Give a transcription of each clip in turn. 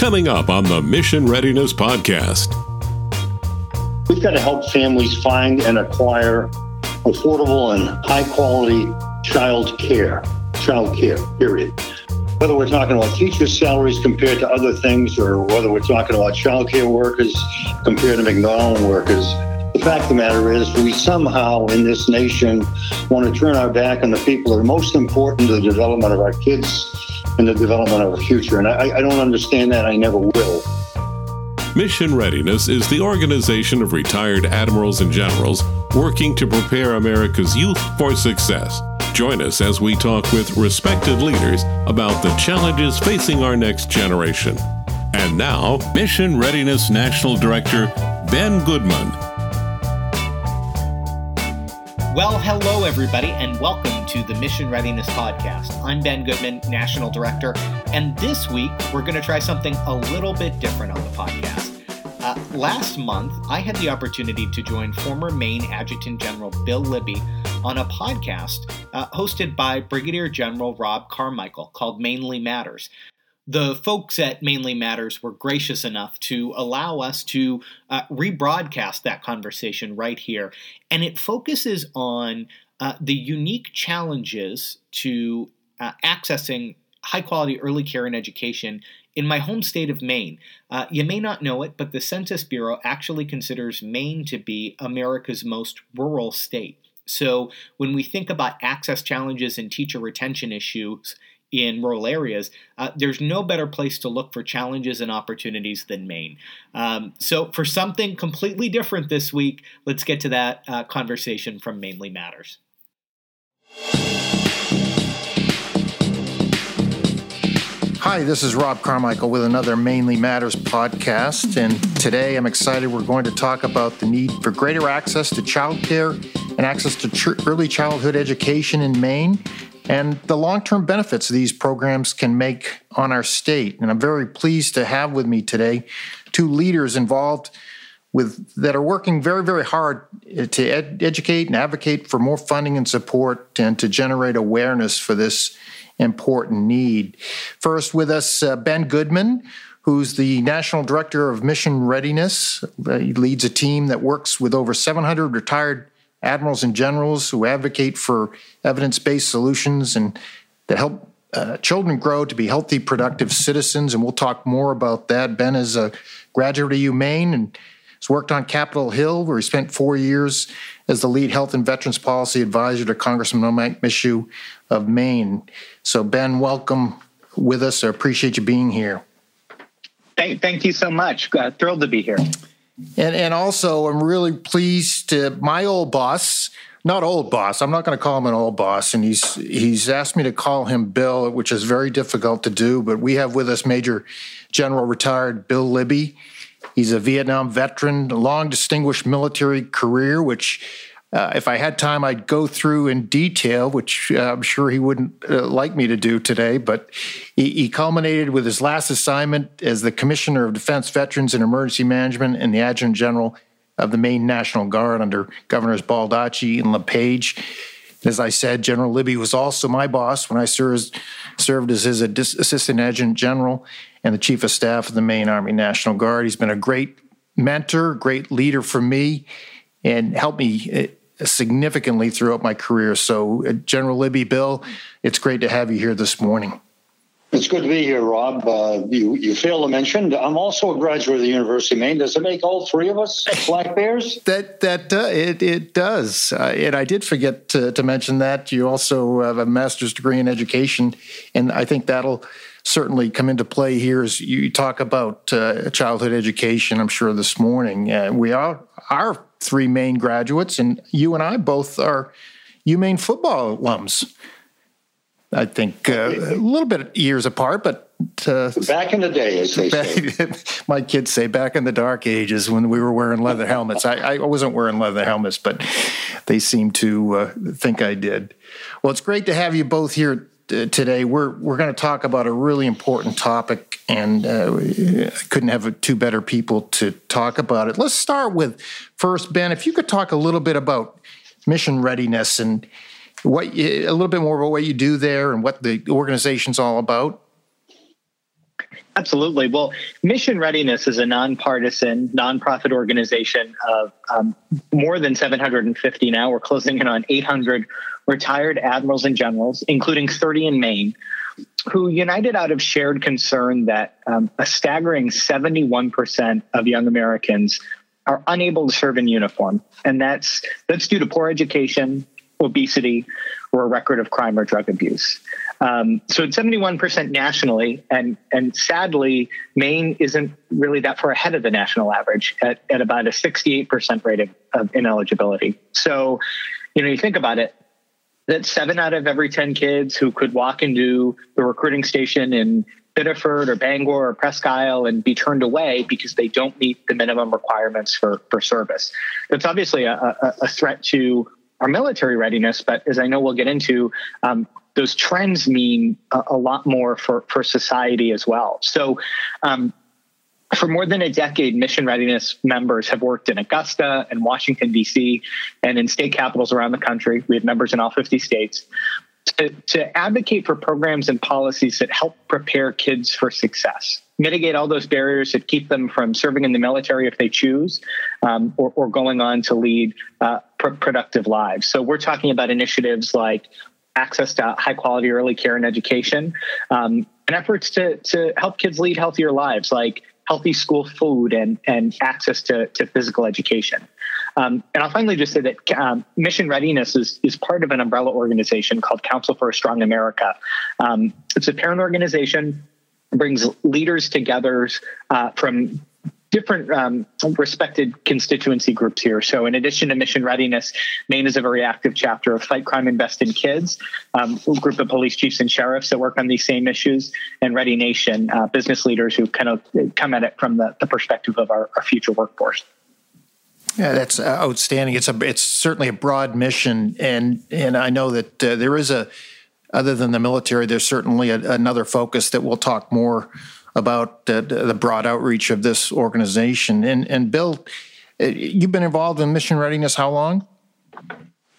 Coming up on the Mission Readiness Podcast. We've got to help families find and acquire affordable and high quality child care, child care, period. Whether we're talking about teacher salaries compared to other things, or whether we're talking about child care workers compared to McDonald workers, the fact of the matter is, we somehow in this nation want to turn our back on the people that are most important to the development of our kids and the development of our future. And I, I don't understand that. I never will. Mission Readiness is the organization of retired admirals and generals working to prepare America's youth for success. Join us as we talk with respected leaders about the challenges facing our next generation. And now, Mission Readiness National Director Ben Goodman. Well, hello, everybody, and welcome to the Mission Readiness Podcast. I'm Ben Goodman, National Director, and this week we're going to try something a little bit different on the podcast. Uh, last month, I had the opportunity to join former Maine Adjutant General Bill Libby on a podcast uh, hosted by Brigadier General Rob Carmichael called Mainly Matters the folks at Mainly Matters were gracious enough to allow us to uh, rebroadcast that conversation right here. And it focuses on uh, the unique challenges to uh, accessing high quality early care and education in my home state of Maine. Uh, you may not know it, but the Census Bureau actually considers Maine to be America's most rural state. So, when we think about access challenges and teacher retention issues in rural areas, uh, there's no better place to look for challenges and opportunities than Maine. Um, so, for something completely different this week, let's get to that uh, conversation from Mainly Matters. Hi, this is Rob Carmichael with another Mainly Matters podcast. And today I'm excited we're going to talk about the need for greater access to childcare and access to ch- early childhood education in Maine and the long term benefits these programs can make on our state. And I'm very pleased to have with me today two leaders involved with that are working very, very hard to ed- educate and advocate for more funding and support and to generate awareness for this important need. First, with us, uh, Ben Goodman, who's the National Director of Mission Readiness. Uh, he leads a team that works with over 700 retired admirals and generals who advocate for evidence based solutions and that help uh, children grow to be healthy, productive citizens. And we'll talk more about that. Ben is a graduate of UMaine and has worked on Capitol Hill, where he spent four years as the lead health and veterans policy advisor to Congressman Mike Michaud of Maine. So, Ben, welcome with us. I appreciate you being here. Thank, thank you so much. Uh, thrilled to be here. And and also, I'm really pleased to my old boss, not old boss. I'm not going to call him an old boss, and he's he's asked me to call him Bill, which is very difficult to do. But we have with us Major General retired Bill Libby. He's a Vietnam veteran, long distinguished military career, which uh, if I had time, I'd go through in detail, which uh, I'm sure he wouldn't uh, like me to do today. But he, he, culminated with his last assignment as the Commissioner of Defense Veterans and Emergency Management and the Adjutant General of the Maine National Guard under Governors Baldacci and LePage. As I said, General Libby was also my boss when I served, served as his Assistant Adjutant General and the Chief of Staff of the Maine Army National Guard. He's been a great mentor, great leader for me, and helped me uh, significantly throughout my career. So, uh, General Libby, Bill, it's great to have you here this morning. It's good to be here, Rob. Uh, you you failed to mention I'm also a graduate of the University of Maine. Does it make all three of us black bears? that that uh, it it does. Uh, and I did forget to, to mention that you also have a master's degree in education, and I think that'll certainly come into play here as you talk about uh, childhood education. I'm sure this morning uh, we are our three Maine graduates, and you and I both are UMaine football alums. I think uh, a little bit years apart, but uh, back in the day, as they back, say. my kids say back in the dark ages when we were wearing leather helmets. I, I wasn't wearing leather helmets, but they seem to uh, think I did. Well, it's great to have you both here today. We're we're going to talk about a really important topic, and uh, I couldn't have two better people to talk about it. Let's start with first, Ben. If you could talk a little bit about mission readiness and what a little bit more about what you do there and what the organization's all about. Absolutely. Well, Mission Readiness is a nonpartisan, nonprofit organization of um, more than 750 now. We're closing in on 800 retired admirals and generals, including 30 in Maine, who united out of shared concern that um, a staggering 71% of young Americans are unable to serve in uniform. And that's, that's due to poor education, obesity, or a record of crime or drug abuse. Um, so it's 71% nationally, and and sadly, Maine isn't really that far ahead of the national average at, at about a 68% rate of, of ineligibility. So, you know, you think about it, that seven out of every 10 kids who could walk into the recruiting station in Biddeford or Bangor or Presque Isle and be turned away because they don't meet the minimum requirements for, for service. That's obviously a, a, a threat to our military readiness, but as I know we'll get into, um, those trends mean a, a, lot more for, for society as well. So, um, for more than a decade, mission readiness members have worked in Augusta and Washington, D.C., and in state capitals around the country. We have members in all 50 states to, to advocate for programs and policies that help prepare kids for success, mitigate all those barriers that keep them from serving in the military if they choose, um, or, or, going on to lead uh, pr- productive lives. So we're talking about initiatives like access to high quality early care and education, um, and efforts to to help kids lead healthier lives, like healthy school food and and access to to physical education. Um, and I'll finally just say that um, Mission Readiness is, is part of an umbrella organization called Council for a Strong America. Um, it's a parent organization, brings leaders together uh, from different um, respected constituency groups here. So, in addition to mission readiness, Maine is a very active chapter of Fight Crime, Invest in Kids, um, a group of police chiefs and sheriffs that work on these same issues, and Ready Nation, uh, business leaders who kind of come at it from the, the perspective of our, our future workforce. Yeah, that's outstanding. It's a it's certainly a broad mission, and and I know that uh, there is a other than the military, there's certainly a, another focus that we'll talk more about uh, the broad outreach of this organization. And, and Bill, uh, you've been involved in mission readiness how long?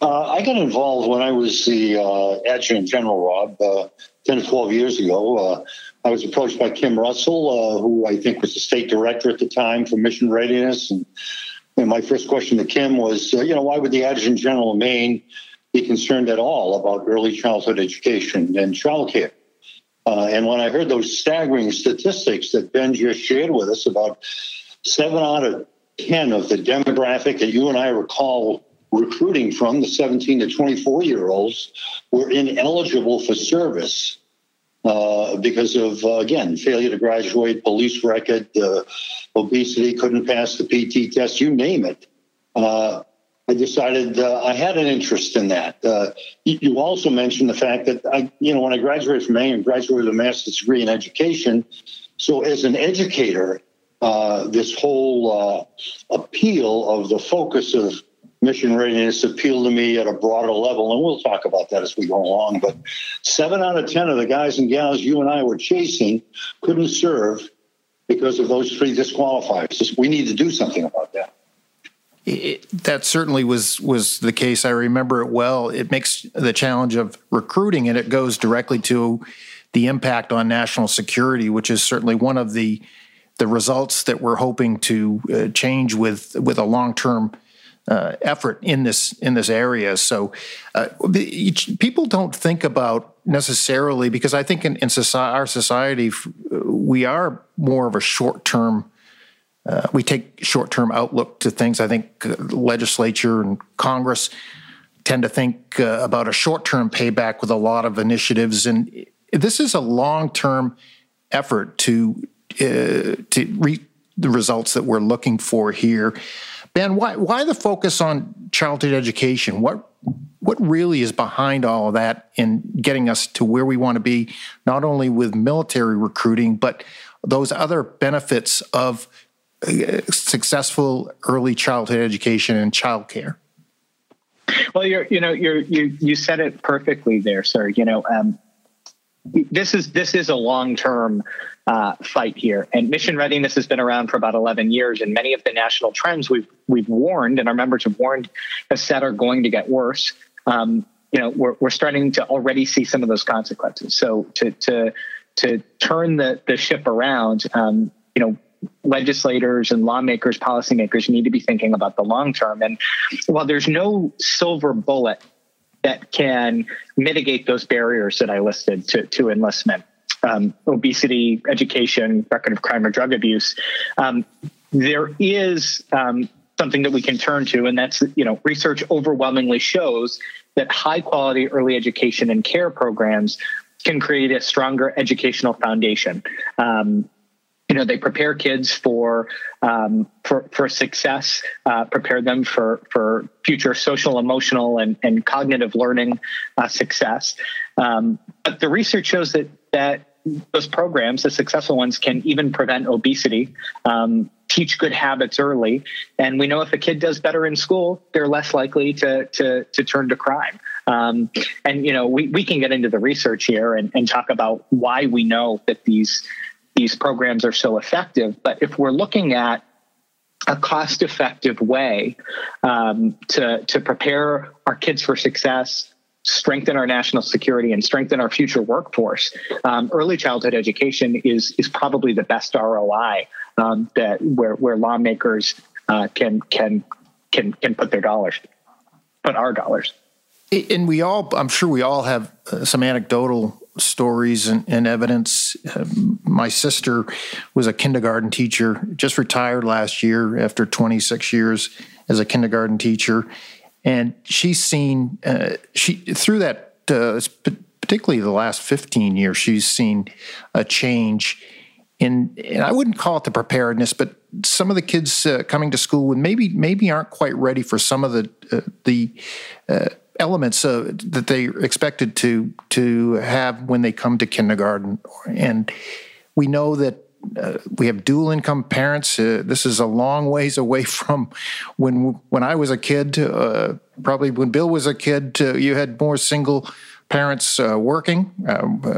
Uh, I got involved when I was the uh, adjutant general, Rob, uh, 10 to 12 years ago. Uh, I was approached by Kim Russell, who I think was the state director at the time for mission readiness. And, and my first question to Kim was, you know, why would the adjutant general of Maine be concerned at all about early childhood education and childcare? Uh, and when I heard those staggering statistics that Ben just shared with us about seven out of 10 of the demographic that you and I recall recruiting from, the 17 to 24 year olds, were ineligible for service uh, because of, uh, again, failure to graduate, police record, uh, obesity, couldn't pass the PT test, you name it. I decided uh, I had an interest in that. Uh, you also mentioned the fact that I, you know, when I graduated from Maine, and graduated with a master's degree in education. So, as an educator, uh, this whole uh, appeal of the focus of mission readiness appealed to me at a broader level, and we'll talk about that as we go along. But seven out of ten of the guys and gals you and I were chasing couldn't serve because of those three disqualifiers. We need to do something about that. It, that certainly was was the case. I remember it well. It makes the challenge of recruiting, and it goes directly to the impact on national security, which is certainly one of the the results that we're hoping to uh, change with with a long term uh, effort in this in this area. So uh, people don't think about necessarily because I think in, in society, our society we are more of a short term uh, we take short-term outlook to things. I think uh, legislature and Congress tend to think uh, about a short-term payback with a lot of initiatives, and this is a long-term effort to uh, to reach the results that we're looking for here. Ben, why why the focus on childhood education? What what really is behind all of that in getting us to where we want to be, not only with military recruiting, but those other benefits of successful early childhood education and childcare? Well, you're, you know, you're, you, you said it perfectly there, sir. You know, um, this is this is a long term uh, fight here, and mission readiness has been around for about 11 years, and many of the national trends we've we've warned, and our members have warned, have said are going to get worse. Um, you know, we're, we're starting to already see some of those consequences. So to, to, to turn the, the ship around, um, you know, legislators and lawmakers, policymakers need to be thinking about the long term. And while there's no silver bullet that can mitigate those barriers that I listed to, to enlistment, um, obesity, education, record of crime or drug abuse, um, there is um, something that we can turn to, and that's you know research overwhelmingly shows that high quality early education and care programs can create a stronger educational foundation. Um, you know, they prepare kids for um, for for success, uh, prepare them for for future social, emotional, and and cognitive learning uh, success. Um, but the research shows that that those programs, the successful ones, can even prevent obesity, um, teach good habits early, and we know if a kid does better in school, they're less likely to to to turn to crime. Um, and you know, we we can get into the research here and, and talk about why we know that these these programs are so effective. But if we're looking at a cost effective way um, to, to prepare our kids for success, strengthen our national security, and strengthen our future workforce, um, early childhood education is, is probably the best ROI um, that where, where lawmakers uh, can, can, can, can put their dollars, put our dollars. And we all, I'm sure we all have uh, some anecdotal stories and, and evidence. Uh, my sister was a kindergarten teacher, just retired last year after 26 years as a kindergarten teacher, and she's seen uh, she through that uh, particularly the last 15 years she's seen a change in and I wouldn't call it the preparedness, but some of the kids uh, coming to school and maybe maybe aren't quite ready for some of the uh, the uh, elements uh, that they expected to to have when they come to kindergarten, and we know that uh, we have dual income parents. Uh, this is a long ways away from when when I was a kid. Uh, probably when Bill was a kid, uh, you had more single parents uh, working,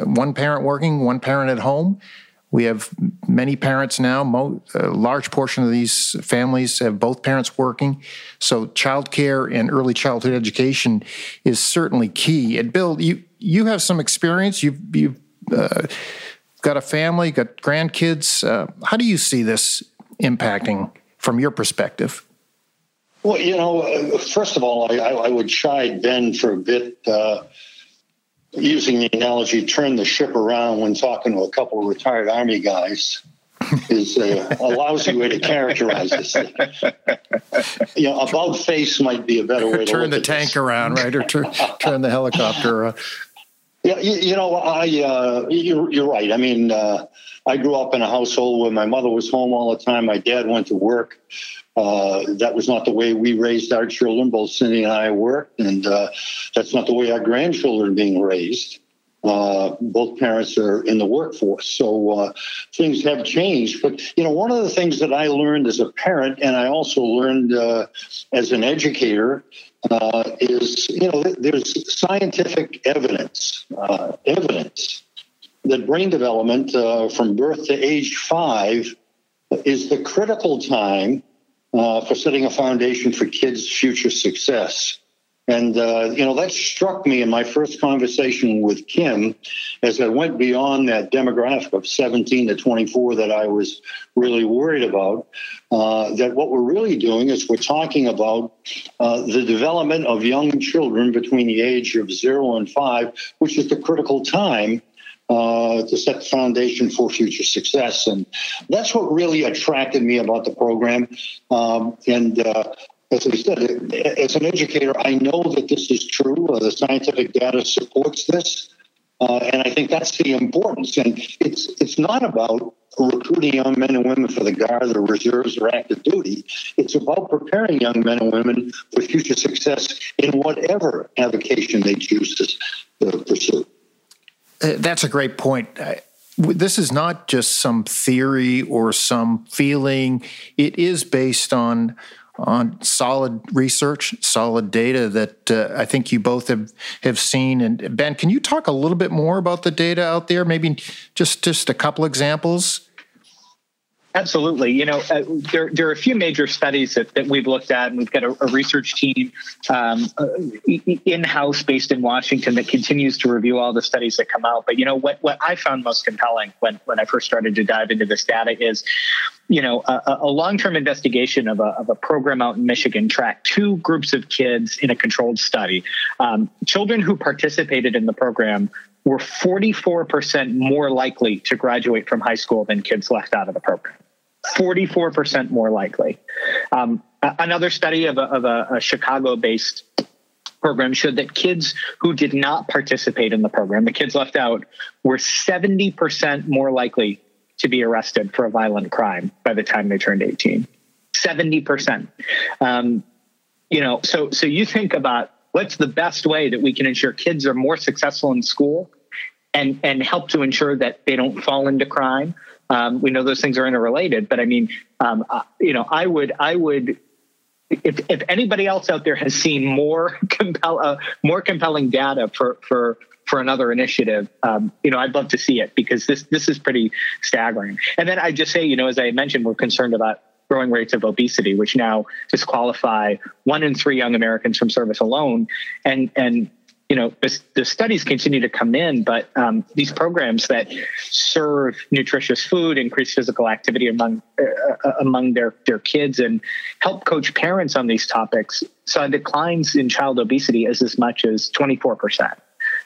one parent working, one parent at home. We have many parents now. Mo- a large portion of these families have both parents working. So, childcare and early childhood education is certainly key. And Bill, you you have some experience. You've you've uh, got a family, got grandkids. Uh, how do you see this impacting from your perspective? Well, you know, uh, first of all, I, I, would chide Ben for a bit. Uh, using the analogy, turn the ship around when talking to a couple of retired Army guys is a, a lousy way to characterize this. thing. You know, about face might be a better way to turn the tank this. around, right, or turn, turn the helicopter. Uh. Yeah, you, you, know, I uh, you're, you're right. I mean, uh, I grew up in a household where my mother was home all the time. My dad went to work. Uh, that was not the way we raised our children. Both Cindy and I worked, and uh, that's not the way our grandchildren are being raised. Uh, both parents are in the workforce, so uh, things have changed. But you know, one of the things that I learned as a parent, and I also learned uh, as an educator, uh, is you know there's scientific evidence evidence that brain development from birth to age five is the critical time uh, for setting a foundation for kids' future success. And, uh, you know, that struck me in my first conversation with Kim as I went beyond that demographic of 17 to 24 that I was really worried about. Uh, that what we're really doing is we're talking about uh, the development of young children between the age of zero and five, which is the critical time uh, to set the foundation for future success. And that's what really attracted me about the program. Um, and uh, as I said, as an educator, I know that this is true. Uh, the scientific data supports this. Uh, and I think that's the importance. And it's it's not about recruiting young men and women for the Guard, the reserves, or active duty. It's about preparing young men and women for future success in whatever avocation they choose to pursue. Uh, that's a great point. This is not just some theory or some feeling. It is based on on solid research, solid data that uh, I think you both have have seen. And Ben, can you talk a little bit more about the data out there? Maybe just just a couple examples. Absolutely. You know, uh, there, there are a few major studies that, that we've looked at, and we've got a, a research team um, uh, in house based in Washington that continues to review all the studies that come out. But, you know, what, what I found most compelling when, when I first started to dive into this data is, you know, a, a long term investigation of a, of a program out in Michigan tracked two groups of kids in a controlled study. Um, children who participated in the program were 44% more likely to graduate from high school than kids left out of the program. 44% more likely. Um, another study of a, of a, a Chicago based program showed that kids who did not participate in the program, the kids left out, were 70% more likely to be arrested for a violent crime by the time they turned 18. 70%. Um, you know, so so you think about what's the best way that we can ensure kids are more successful in school and and help to ensure that they don't fall into crime um, we know those things are interrelated but i mean um, uh, you know i would i would if, if anybody else out there has seen more compel uh, more compelling data for for for another initiative, um, you know, I'd love to see it because this this is pretty staggering. And then I just say, you know, as I mentioned, we're concerned about growing rates of obesity, which now disqualify one in three young Americans from service alone. And and you know the, the studies continue to come in, but um, these programs that serve nutritious food, increase physical activity among uh, uh, among their their kids, and help coach parents on these topics saw declines in child obesity as as much as twenty four percent.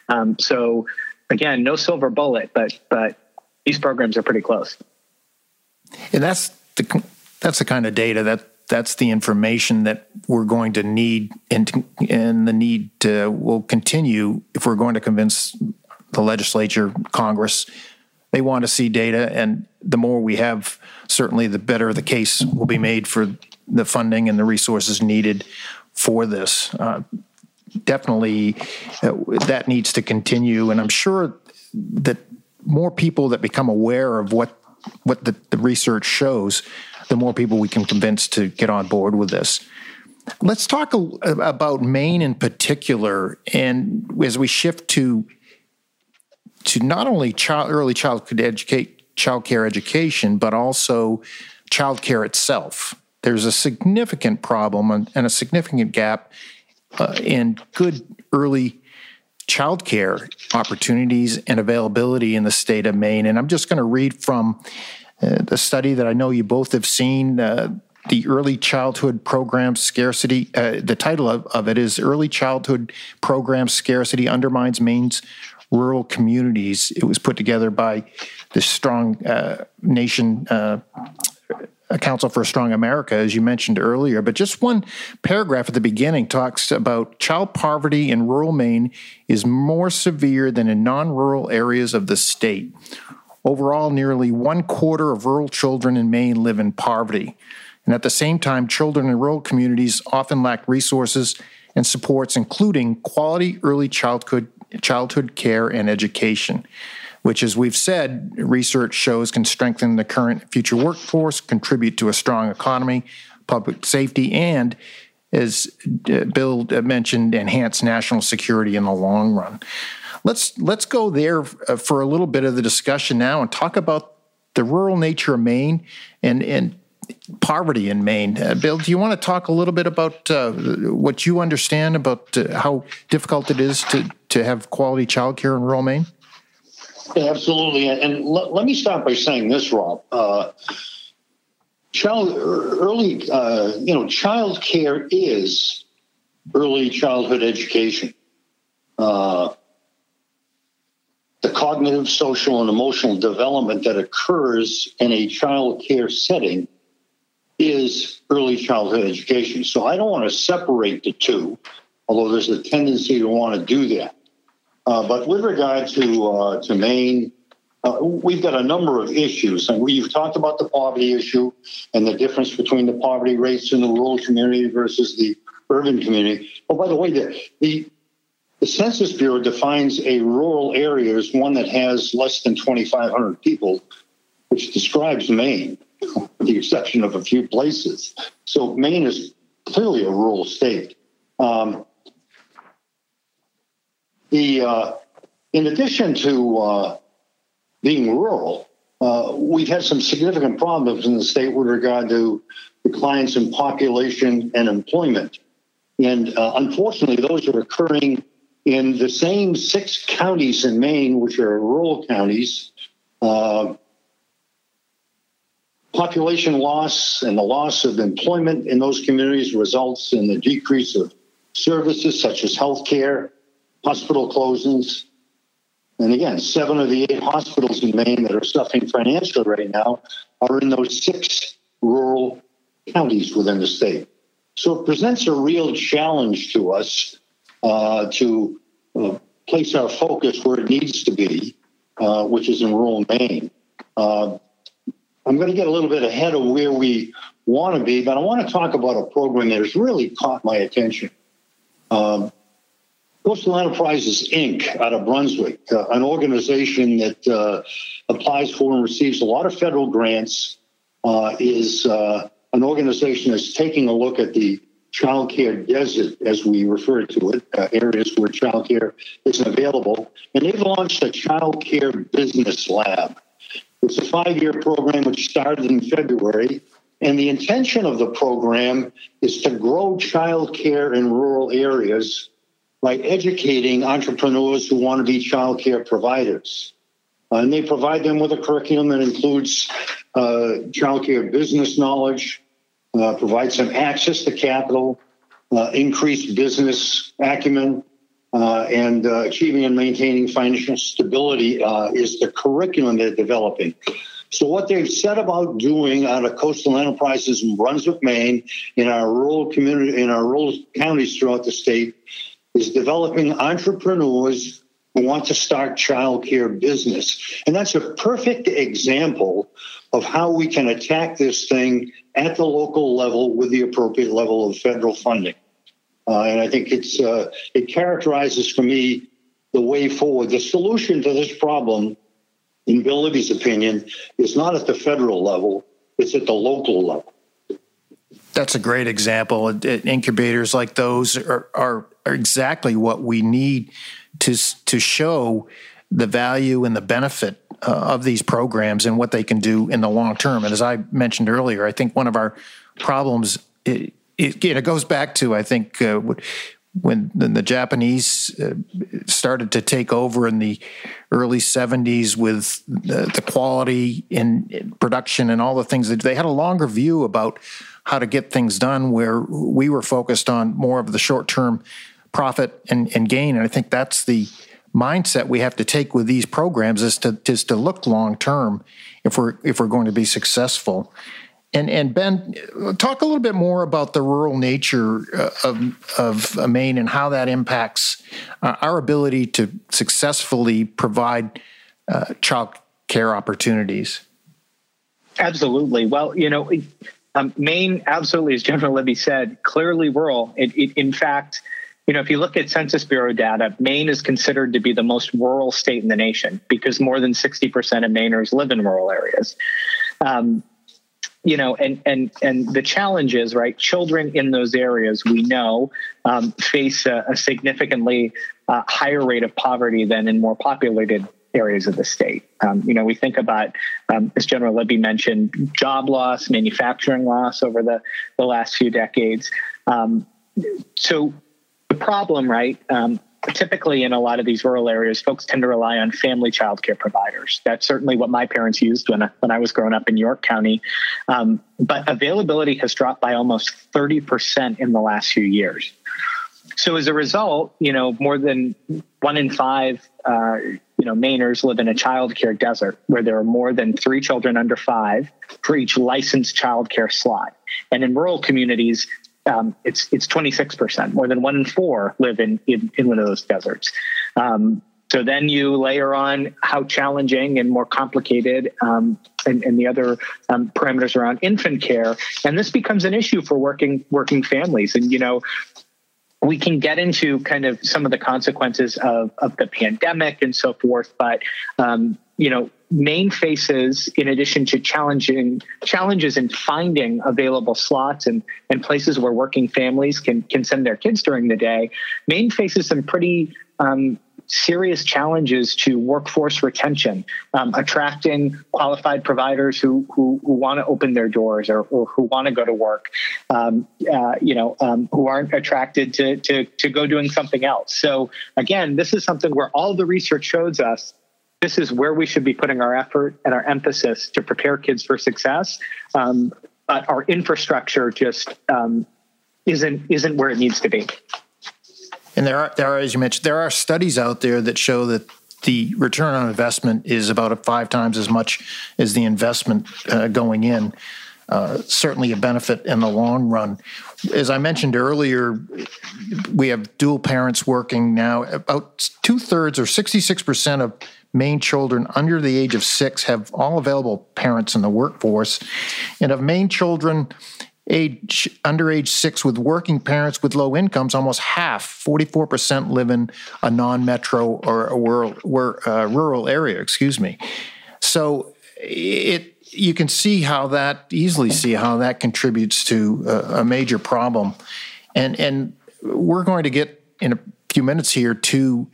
Um, so again, no silver bullet, but but these programs are pretty close. And that's the that's the kind of data that that's the information that we're going to need and and the need to will continue if we're going to convince the legislature congress. They want to see data and the more we have certainly the better the case will be made for the funding and the resources needed for this. Uh, definitely uh, that needs to continue and i'm sure that more people that become aware of what what the, the research shows the more people we can convince to get on board with this. Let's talk a, about Maine in particular, and as we shift to to not only child, early childhood educate, child care education, but also child care itself. There's a significant problem and, a significant gap uh, in good early child care opportunities and availability in the state of Maine. And I'm just going to read from uh, the study that I know you both have seen, uh, the Early Childhood Program Scarcity. Uh, the title of, of it is Early Childhood Program Scarcity Undermines Maine's Rural Communities. It was put together by the Strong Nation. A Council for a Strong America, as you mentioned earlier. But just one paragraph at the beginning talks about child poverty in rural Maine is more severe than in non rural areas of the state. Overall, nearly one quarter of rural children in Maine live in poverty. And at the same time, children in rural communities often lack resources and supports, including quality early childhood, childhood care and education, which, as we've said, research shows can strengthen the current future workforce, contribute to a strong economy, public safety, and as uh, Bill mentioned, enhance national security in the long run. Let's let's go there uh, for a little bit of the discussion now and talk about the rural nature of Maine and and poverty in Maine. Uh, Bill, do you want to talk a little bit about uh, what you understand about uh, how difficult it is to to have quality childcare in rural Maine? Absolutely. And l- let me start by saying this, Rob. Uh, child early, uh, you know, child care is early childhood education. Uh, the cognitive, social, and emotional development that occurs in a child care setting is early childhood education. So I don't want to separate the two, although there's a tendency to want to do that. Uh, but with regard to uh, to Maine, uh, we've got a number of issues, and we've talked about the poverty issue and the difference between the poverty rates in the rural community versus the urban community. Oh, by the way, the, the the Census Bureau defines a rural area as one that has less than 2,500 people, which describes Maine, with the exception of a few places. So Maine is clearly a rural state. Um, the uh, in addition to uh, being rural, uh, we've had some significant problems in the state with regard to declines in population and employment. And uh, unfortunately, those are occurring in the same six counties in Maine, which are rural counties. Uh, population loss and the loss of employment in those communities results in the decrease of services such as healthcare, hospital closings. And again, seven of the eight hospitals in Maine that are suffering financially right now are in those six rural counties within the state. So it presents a real challenge to us uh, to uh, place our focus where it needs to be, uh, which is in rural Maine. Uh, I'm going to get a little bit ahead of where we want to be, but I want to talk about a program that has really caught my attention. Um, Coastal Enterprises Inc. out of Brunswick, uh, an organization that uh, applies for and receives a lot of federal grants, is an organization that's taking a look at the child care desert, as we refer to it, uh, areas where child care isn't available. And they've launched a child care business lab. It's a five year program which started in February. And the intention of the program is to grow child care in rural areas by educating entrepreneurs who want to be child care providers. Uh, and they provide them with a curriculum that includes uh, child care business knowledge, uh, provide some access to capital, uh, increased business acumen, uh, and uh, achieving and maintaining financial stability uh, is the curriculum they're developing. So, what they've set about doing out of coastal enterprises in Brunswick, Maine, in our rural community, in our rural counties throughout the state, is developing entrepreneurs who want to start childcare business. And that's a perfect example of how we can attack this thing at the local level with the appropriate level of federal funding. Uh, and I think it's uh, it characterizes for me the way forward. The solution to this problem, in Bill Libby's opinion, is not at the federal level; it's at the local level. That's a great example. Incubators like those are, are, are exactly what we need to to show the value and the benefit uh, of these programs and what they can do in the long term. And as I mentioned earlier, I think one of our problems it, it, it goes back to I think uh, when the Japanese uh, started to take over in the early 70s with the, quality in production and all the things that they had a longer view about how to get things done where we were focused on more of the short term profit and, and gain and I think that's the mindset we have to take with these programs is to is to look long term if we're if we're going to be successful. And and Ben, talk a little bit more about the rural nature uh, of of Maine and how that impacts uh, our ability to successfully provide uh, child care opportunities. Absolutely. Well, you know, um, Maine absolutely, as General Libby said, clearly rural. It, it, in fact, you know, if you look at Census Bureau data, Maine is considered to be the most rural state in the nation because more than 60% of Mainers live in rural areas. Um, you know, and and and the challenge is right. Children in those areas we know um, face a, a significantly uh, higher rate of poverty than in more populated areas of the state. Um, you know, we think about, um, as General Libby mentioned, job loss, manufacturing loss over the the last few decades. Um, so problem, right? Um, typically in a lot of these rural areas, folks tend to rely on family child care providers. That's certainly what my parents used when I, when I was growing up in York County. Um, but availability has dropped by almost 30% in the last few years. So as a result, you know, more than one in five, uh, you know, Mainers live in a child care desert where there are more than three children under five for each licensed child care slot. And in rural communities, um, it's it's 26%. More than one in four live in in, in one of those deserts. Um, so then you layer on how challenging and more complicated um, and, and, the other um, parameters around infant care, and this becomes an issue for working working families. And you know, we can get into kind of some of the consequences of, of the pandemic and so forth, but um, you know, Maine faces, in addition to challenging challenges in finding available slots and, and places where working families can can send their kids during the day, Maine faces some pretty um, serious challenges to workforce retention, um, attracting qualified providers who who, who want to open their doors or, or who want to go to work, um, uh, you know, um, who aren't attracted to, to to go doing something else. So again, this is something where all the research shows us this is where we should be putting our effort and our emphasis to prepare kids for success. Um, but our infrastructure just um, isn't isn't where it needs to be. And there are, there are, as you mentioned, there are studies out there that show that the return on investment is about five times as much as the investment uh, going in. Uh, certainly a benefit in the long run. As I mentioned earlier, we have dual parents working now. About two thirds or 66% of Maine children under the age of six have all available parents in the workforce. And of Maine children age under age six with working parents with low incomes, almost half, 44%, live in a non-metro or a rural, uh, rural area. Excuse me. So it you can see how that easily see how that contributes to a, a major problem, and and we're going to get in a few minutes here to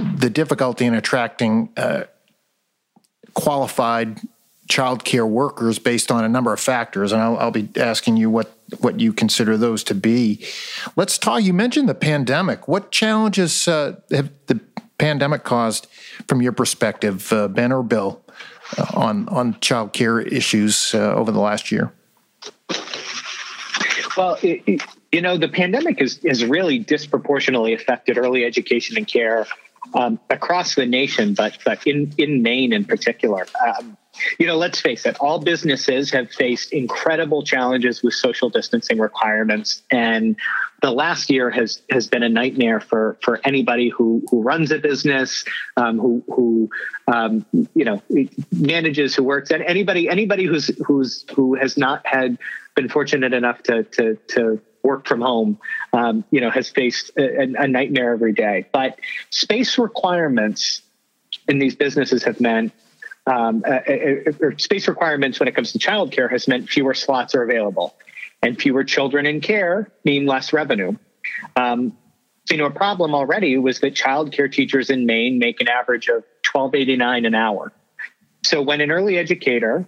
the difficulty in attracting uh, qualified child care workers based on a number of factors, and I'll, I'll, be asking you what what you consider those to be. Let's talk. You mentioned the pandemic. What challenges uh, have the pandemic caused, from your perspective, uh, Ben or Bill, uh, on on child care issues uh, over the last year? Well, it, it, you know, the pandemic has, has really disproportionately affected early education and care um, across the nation, but but in in Maine in particular. Um, you know, let's face it, all businesses have faced incredible challenges with social distancing requirements. And the last year has has been a nightmare for for anybody who who runs a business, um, who who um, you know manages, who works, and anybody anybody who's who's who has not had been fortunate enough to to to work from home, um, you know, has faced a, a nightmare every day. But space requirements in these businesses have meant um, uh, uh, space requirements when it comes to childcare has meant fewer slots are available, and fewer children in care mean less revenue. Um, you know, a problem already was that childcare teachers in Maine make an average of twelve eighty nine an hour. So when an early educator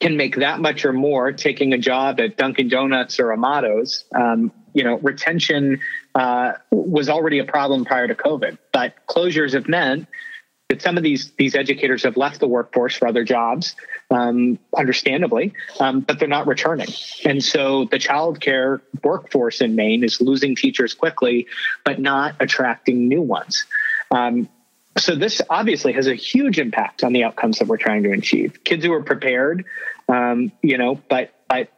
can make that much or more taking a job at Dunkin' Donuts or Amato's, um, you know, retention uh, was already a problem prior to COVID, but closures have meant that some of these these educators have left the workforce for other jobs, um, understandably, um, but they're not returning. And so the childcare workforce in Maine is losing teachers quickly, but not attracting new ones. Um, so this obviously has a huge impact on the outcomes that we're trying to achieve. Kids who are prepared, um, you know, but but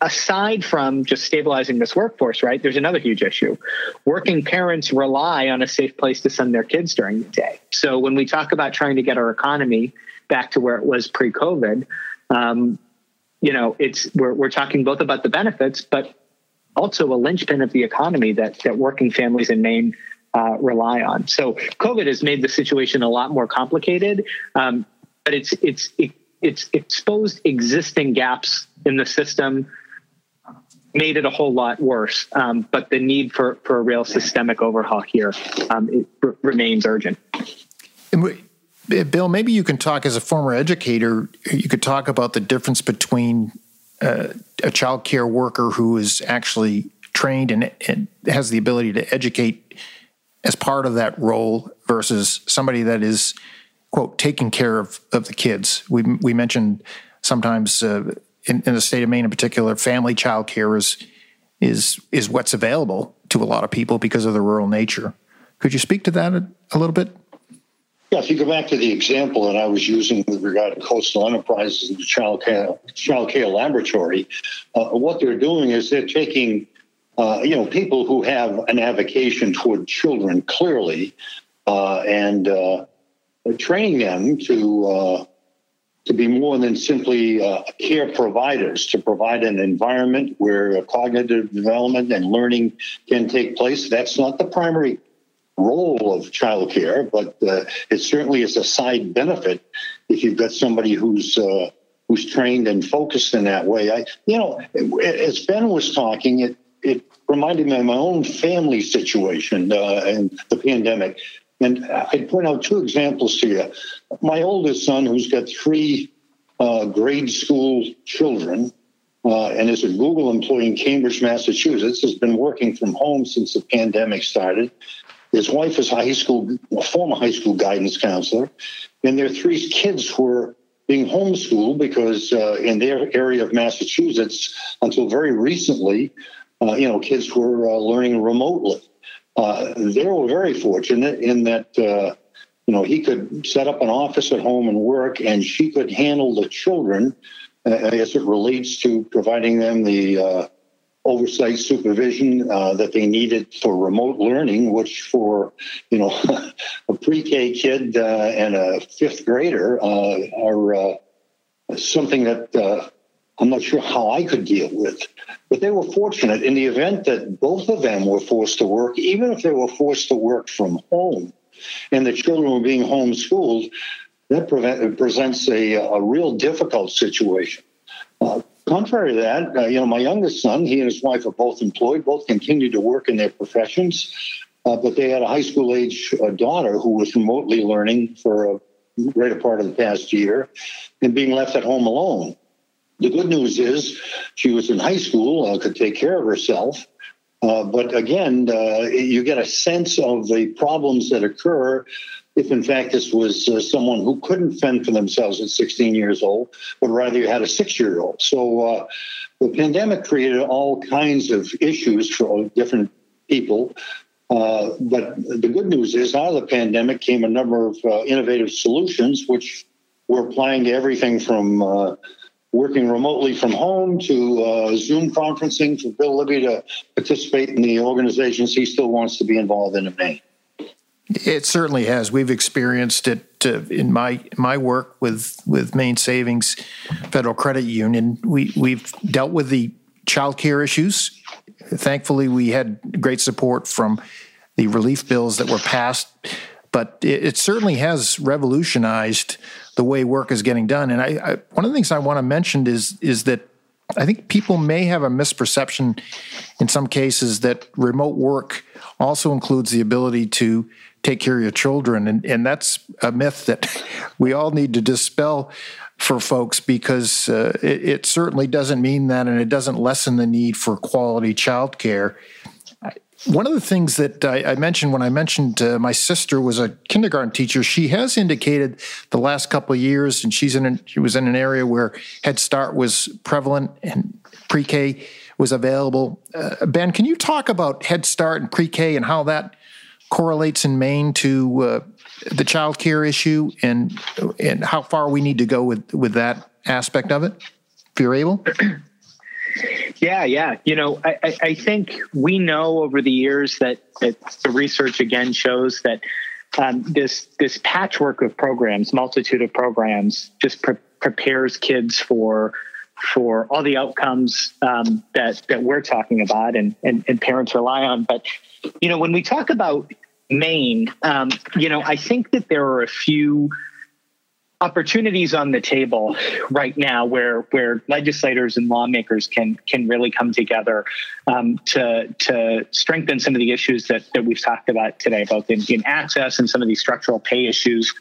aside from just stabilizing this workforce, right, there's another huge issue. Working parents rely on a safe place to send their kids during the day. So when we talk about trying to get our economy back to where it was pre-COVID, um, you know, it's we're we're talking both about the benefits, but also a linchpin of the economy that that working families in Maine uh, rely on. So COVID has made the situation a lot more complicated, um, but it's it's it, it's exposed existing gaps in the system made it a whole lot worse. Um, but the need for, for a real systemic overhaul here um, r- remains urgent. Bill, maybe you can talk as a former educator. You could talk about the difference between uh, a child care worker who is actually trained and, and has the ability to educate as part of that role versus somebody that is quote taking care of, of the kids. We we mentioned sometimes uh, in, in the state of Maine in particular, family child care is is is what's available to a lot of people because of the rural nature. Could you speak to that a, a little bit? Yeah, if you go back to the example that I was using with regard to coastal enterprises and the child care, child care laboratory, uh, what they're doing is they're taking, uh, you know, people who have an avocation toward children clearly, uh, and uh, training them to uh, to be more than simply uh, care providers, to provide an environment where cognitive development and learning can take place. That's not the primary role of childcare, but uh, it certainly is a side benefit if you've got somebody who's who's trained and focused in that way. I, you know, as Ben was talking, it it reminded me of my own family situation uh, and the pandemic. And I'd point out two examples to you. My oldest son, who's got three uh, grade school children, uh, and is a Google employee in Cambridge, Massachusetts, has been working from home since the pandemic started. His wife is a high school, a former high school guidance counselor, and their three kids were being homeschooled because uh, in their area of Massachusetts, until very recently, uh, you know, kids were uh, learning remotely. Uh, they were very fortunate in that, uh, you know, he could set up an office at home and work, and she could handle the children uh, as it relates to providing them the oversight supervision uh, that they needed for remote learning, which for you know a pre-K kid uh, and a fifth grader uh, are uh, something that uh, I'm not sure how I could deal with. But they were fortunate in the event that both of them were forced to work, even if they were forced to work from home, and the children were being homeschooled. That prevent, presents a, a real difficult situation. Uh, Contrary to that, uh, you know, my youngest son, he and his wife are both employed, both continue to work in their professions, uh, but they had a high school age uh, daughter who was remotely learning for a greater part of the past year and being left at home alone. The good news is she was in high school, uh, could take care of herself. Uh, but again, uh, you get a sense of the problems that occur if in fact this was uh, someone who couldn't fend for themselves at 16 years old, but rather you had a six year old. So uh, the pandemic created all kinds of issues for different people. Uh, but the good news is, out of the pandemic came a number of uh, innovative solutions, which we're applying to everything from working remotely from home to uh, Zoom conferencing for Bill Libby to participate in the organizations he still wants to be involved in in Maine. It certainly has. We've experienced it uh, in my my work with with Maine Savings Federal Credit Union. We we've dealt with the child care issues. Thankfully, we had great support from the relief bills that were passed, but it, it certainly has revolutionized the way work is getting done. And I, I one of the things I want to mention is is that I think people may have a misperception in some cases that remote work also includes the ability to take care of your children. And, and that's a myth that we all need to dispel for folks because uh, it, it, certainly doesn't mean that and it doesn't lessen the need for quality child care. One of the things that I, I mentioned when I mentioned uh, my sister was a kindergarten teacher, she has indicated the last couple of years, and she's in an, she was in an area where Head Start was prevalent and pre-K was available. Uh, ben, can you talk about Head Start and pre-K and how that correlates in Maine to uh, the child care issue and and how far we need to go with with that aspect of it, if you're able. Yeah, yeah. You know, I, I think we know over the years that, that the research again shows that um, this this patchwork of programs, multitude of programs, just pre- prepares kids for for all the outcomes um, that that we're talking about and, and, and parents rely on. But you know, when we talk about Maine, um, you know, I think that there are a few opportunities on the table right now where where legislators and lawmakers can can really come together um, to to strengthen some of the issues that that we've talked about today, both in, in access and some of these structural pay issues.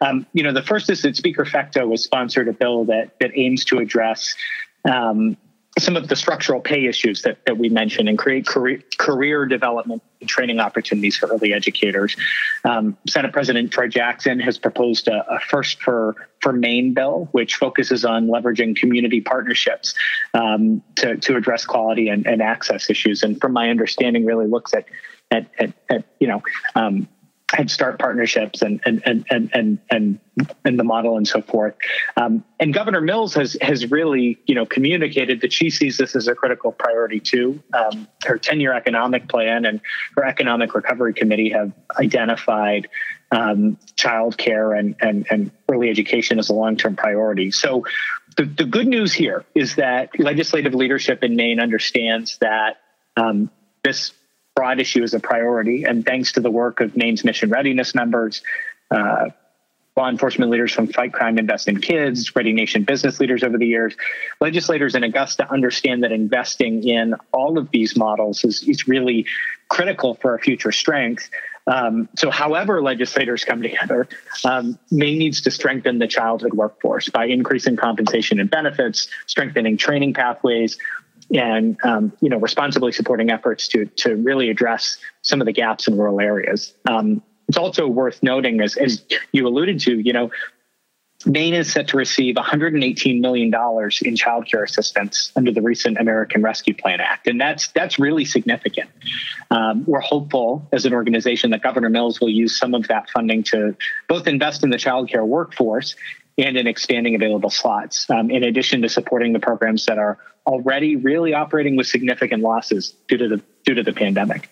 Um, you know, the first is that Speaker Fecteau has sponsored a bill that that aims to address um, some of the structural pay issues that, that we mentioned and create career, career development and training opportunities for early educators. Um, Senate President Troy Jackson has proposed a, a, first for, for Maine bill, which focuses on leveraging community partnerships um, to, to address quality and, and access issues. And from my understanding, really looks at, at, at, at you know, um, Head Start partnerships and and and and and and, and the model and so forth. Um, and Governor Mills has has really you know communicated that she sees this as a critical priority too. Um, her ten year economic plan and her economic recovery committee have identified um, child care and, and and early education as a long term priority. So. The, the good news here is that legislative leadership in Maine understands that um, this broad issue is a priority. And thanks to the work of Maine's mission readiness members, uh, law enforcement leaders from Fight Crime, Invest in Kids, Ready Nation business leaders over the years, legislators in Augusta understand that investing in all of these models is, is really critical for our future strength. Um, so, however, legislators come together, um, Maine needs to strengthen the childhood workforce by increasing compensation and benefits, strengthening training pathways, and um, you know, responsibly supporting efforts to to really address some of the gaps in rural areas. Um, it's also worth noting, as, as you alluded to, you know, Maine is set to receive $118 million in child care assistance under the recent American Rescue Plan Act, and that's that's really significant. Um, we're hopeful as an organization that Governor Mills will use some of that funding to both invest in the child care workforce and in expanding available slots, um, in addition to supporting the programs that are already really operating with significant losses due to the due to the pandemic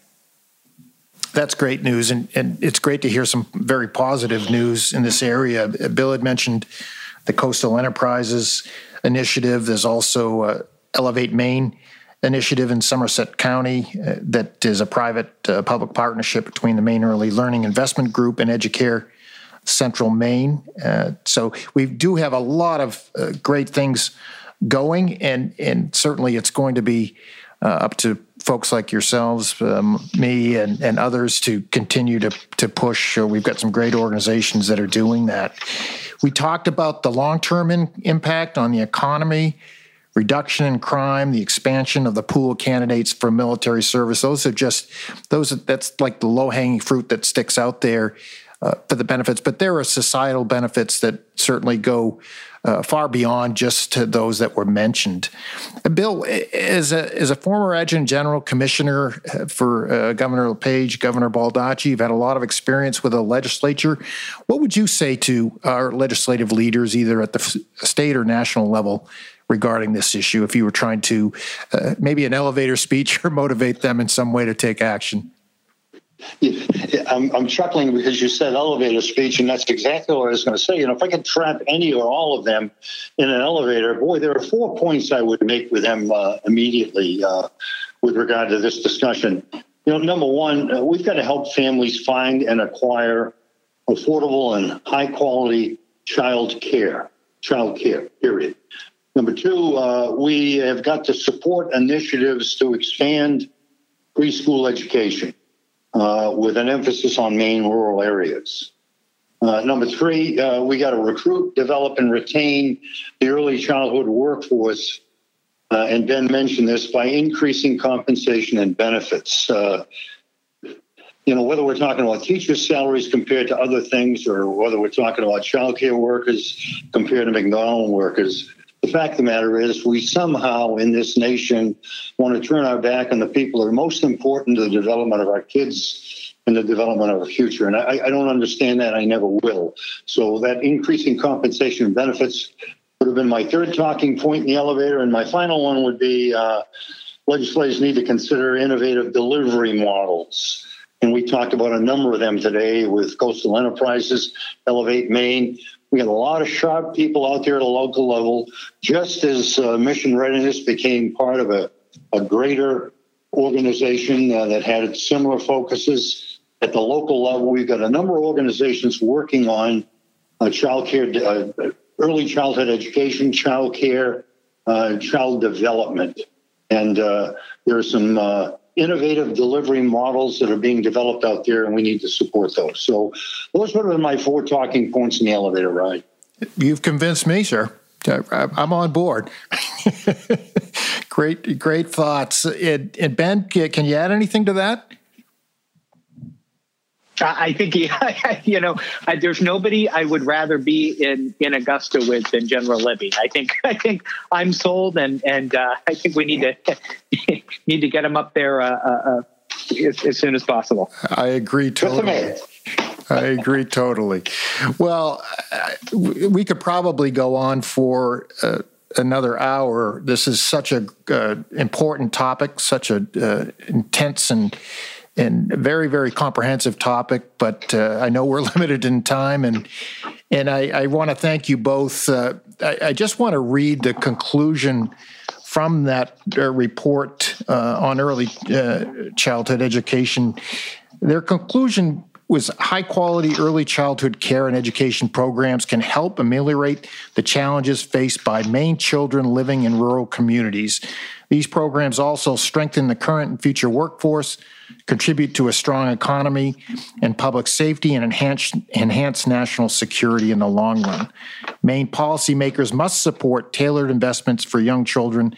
that's great news, and, and it's great to hear some very positive news in this area. Bill had mentioned the Coastal Enterprises Initiative. There's also uh, Elevate Maine initiative in Somerset County uh, that is a private uh, public partnership between the Maine Early Learning Investment Group and Educare Central Maine. Uh, so we do have a lot of uh, great things going, and and certainly it's going to be uh, up to folks like yourselves, um, me, and, and others to continue to, to push. We've got some great organizations that are doing that. We talked about the long term impact on the economy, reduction in crime, the expansion of the pool of candidates for military service. Those are just those. That's like the low hanging fruit that sticks out there uh, for the benefits. But there are societal benefits that certainly go uh, far beyond just to those that were mentioned. Bill, as a, as a former adjutant general commissioner uh, for uh, Governor LePage, Governor Baldacci, you've had a lot of experience with the legislature. What would you say to our legislative leaders, either at the state or national level, regarding this issue if you were trying to uh, maybe an elevator speech or motivate them in some way to take action? I'm, I'm, chuckling because you said elevator speech, and that's exactly what I was going to say. You know, if I could trap any or all of them in an elevator, boy, there are four points I would make with them uh, immediately uh, with regard to this discussion. You know, number one, uh, we've got to help families find and acquire affordable and high quality child care, child care, period. Number two, uh, we have got to support initiatives to expand preschool education uh, with an emphasis on Maine rural areas. Uh, number three, uh, we got to recruit, develop, and retain the early childhood workforce. Uh, and Ben mentioned this by increasing compensation and benefits. Uh, you know, whether we're talking about teachers' salaries compared to other things, or whether we're talking about childcare workers compared to McDonald workers, the fact of the matter is, we somehow in this nation want to turn our back on the people that are most important to the development of our kids and the development of our future. And I, I don't understand that. I never will. So that increasing compensation benefits would have been my third talking point in the elevator. And my final one would be uh, legislators need to consider innovative delivery models. And we talked about a number of them today with Coastal Enterprises, Elevate Maine. We have a lot of sharp people out there at a local level, just as uh, mission readiness became part of a, a greater organization uh, that had similar focuses at the local level. We've got a number of organizations working on uh, child care, uh, early childhood education, child care, uh, child development. And uh, there are some uh, innovative delivery models that are being developed out there, and we need to support those. So, those would have been my four talking points in the elevator ride. You've convinced me, sir. I'm on board. great, great thoughts. And, and Ben, can you add anything to that? I think he, you know there's nobody I would rather be in in Augusta with than General Libby. I think I think I'm sold, and and uh, I think we need to need to get him up there uh, uh, uh, as, as, soon as possible. I agree totally. I agree totally. Well, we could probably go on for uh, another hour. This is such a uh, important topic, such a intense and and very very comprehensive topic but uh, i know we're limited in time and and i, I want to thank you both. Uh, I, I, just want to read the conclusion from that uh, report uh, on early uh, childhood education. Their conclusion was high quality early childhood care and education programs can help ameliorate the challenges faced by Maine children living in rural communities. These programs also strengthen the current and future workforce, contribute to a strong economy and public safety, and enhance, enhance national security in the long run. Maine policymakers must support tailored investments for young children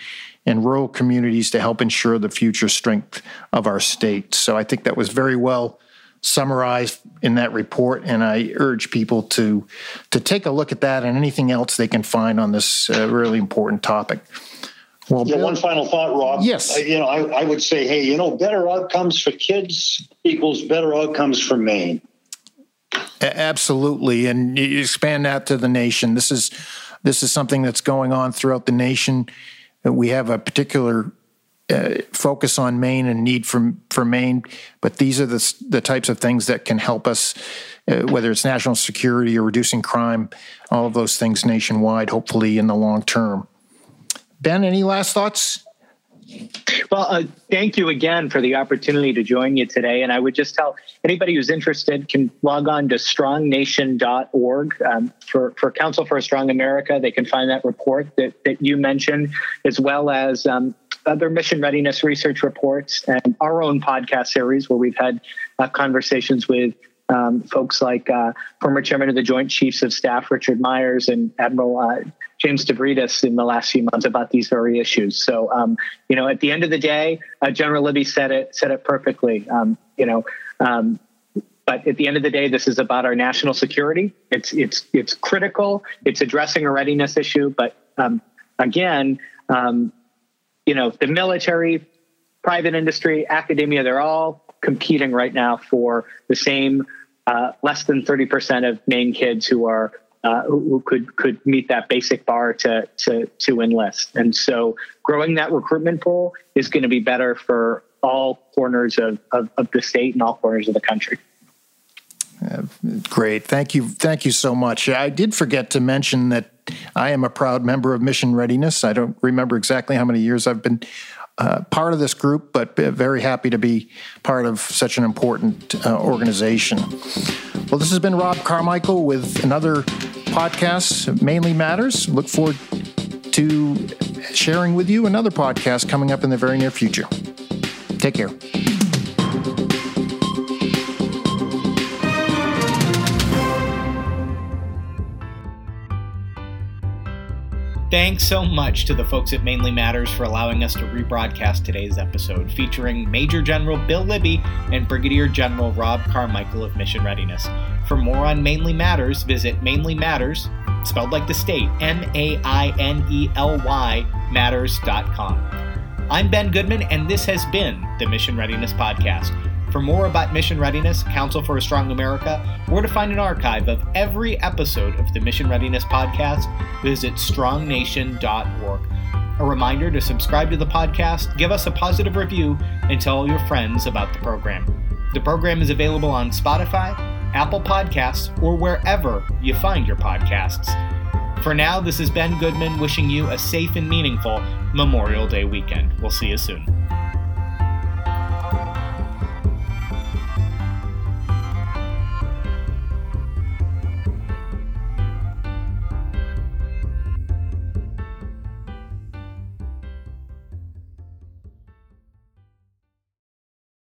in rural communities to help ensure the future strength of our state. So I think that was very well summarized in that report, and I urge people to to take a look at that and anything else they can find on this uh, really important topic. Well, yeah, Bill, one final thought, Rob. Yes. Uh, you know, I, I would say, hey, you know, better outcomes for kids equals better outcomes for Maine. Absolutely, and you expand that to the nation. This is this is something that's going on throughout the nation. We have a particular uh, focus on Maine and need for for Maine, but these are the the types of things that can help us, uh, whether it's national security or reducing crime, all of those things nationwide. Hopefully, in the long term. Ben, any last thoughts? Well, uh, thank you again for the opportunity to join you today. And I would just tell anybody who's interested can log on to strongnation.org um, for, for Council for a Strong America. They can find that report that, that you mentioned, as well as um, other mission readiness research reports and our own podcast series where we've had uh, conversations with um, folks like uh, former chairman of the Joint Chiefs of Staff Richard Myers and Admiral uh, James Stavridis in the last few months about these very issues. So, um, you know, at the end of the day, uh, General Libby said it said it perfectly. Um, you know, um, but at the end of the day, this is about our national security. It's it's it's critical. It's addressing a readiness issue, but um, again, um, you know, the military, private industry, academia, they're all competing right now for the same uh, less than 30% of Maine kids who are uh, who, could could meet that basic bar to to to enlist. And so, growing that recruitment pool is going to be better for all corners of, of, of the state and all corners of the country. Uh, great, thank you, thank you so much. I did forget to mention that I am a proud member of Mission Readiness. I don't remember exactly how many years I've been uh, part of this group, but very happy to be part of such an important uh, organization. Well, this has been Rob Carmichael with another podcast, Mainly Matters. Look forward to sharing with you another podcast coming up in the very near future. Take care. Thanks so much to the folks at Mainly Matters for allowing us to rebroadcast today's episode, featuring Major General Bill Libby and Brigadier General Rob Carmichael of Mission Readiness. For more on Mainly Matters, visit Mainly Matters, spelled like the state, M A I N E L Y, matters.com. I'm Ben Goodman, and this has been the Mission Readiness Podcast. For more about mission readiness, Council for a Strong America, or to find an archive of every episode of the Mission Readiness podcast, visit strongnation.org. A reminder to subscribe to the podcast, give us a positive review, and tell your friends about the program. The program is available on Spotify, Apple Podcasts, or wherever you find your podcasts. For now, this is Ben Goodman wishing you a safe and meaningful Memorial Day weekend. We'll see you soon.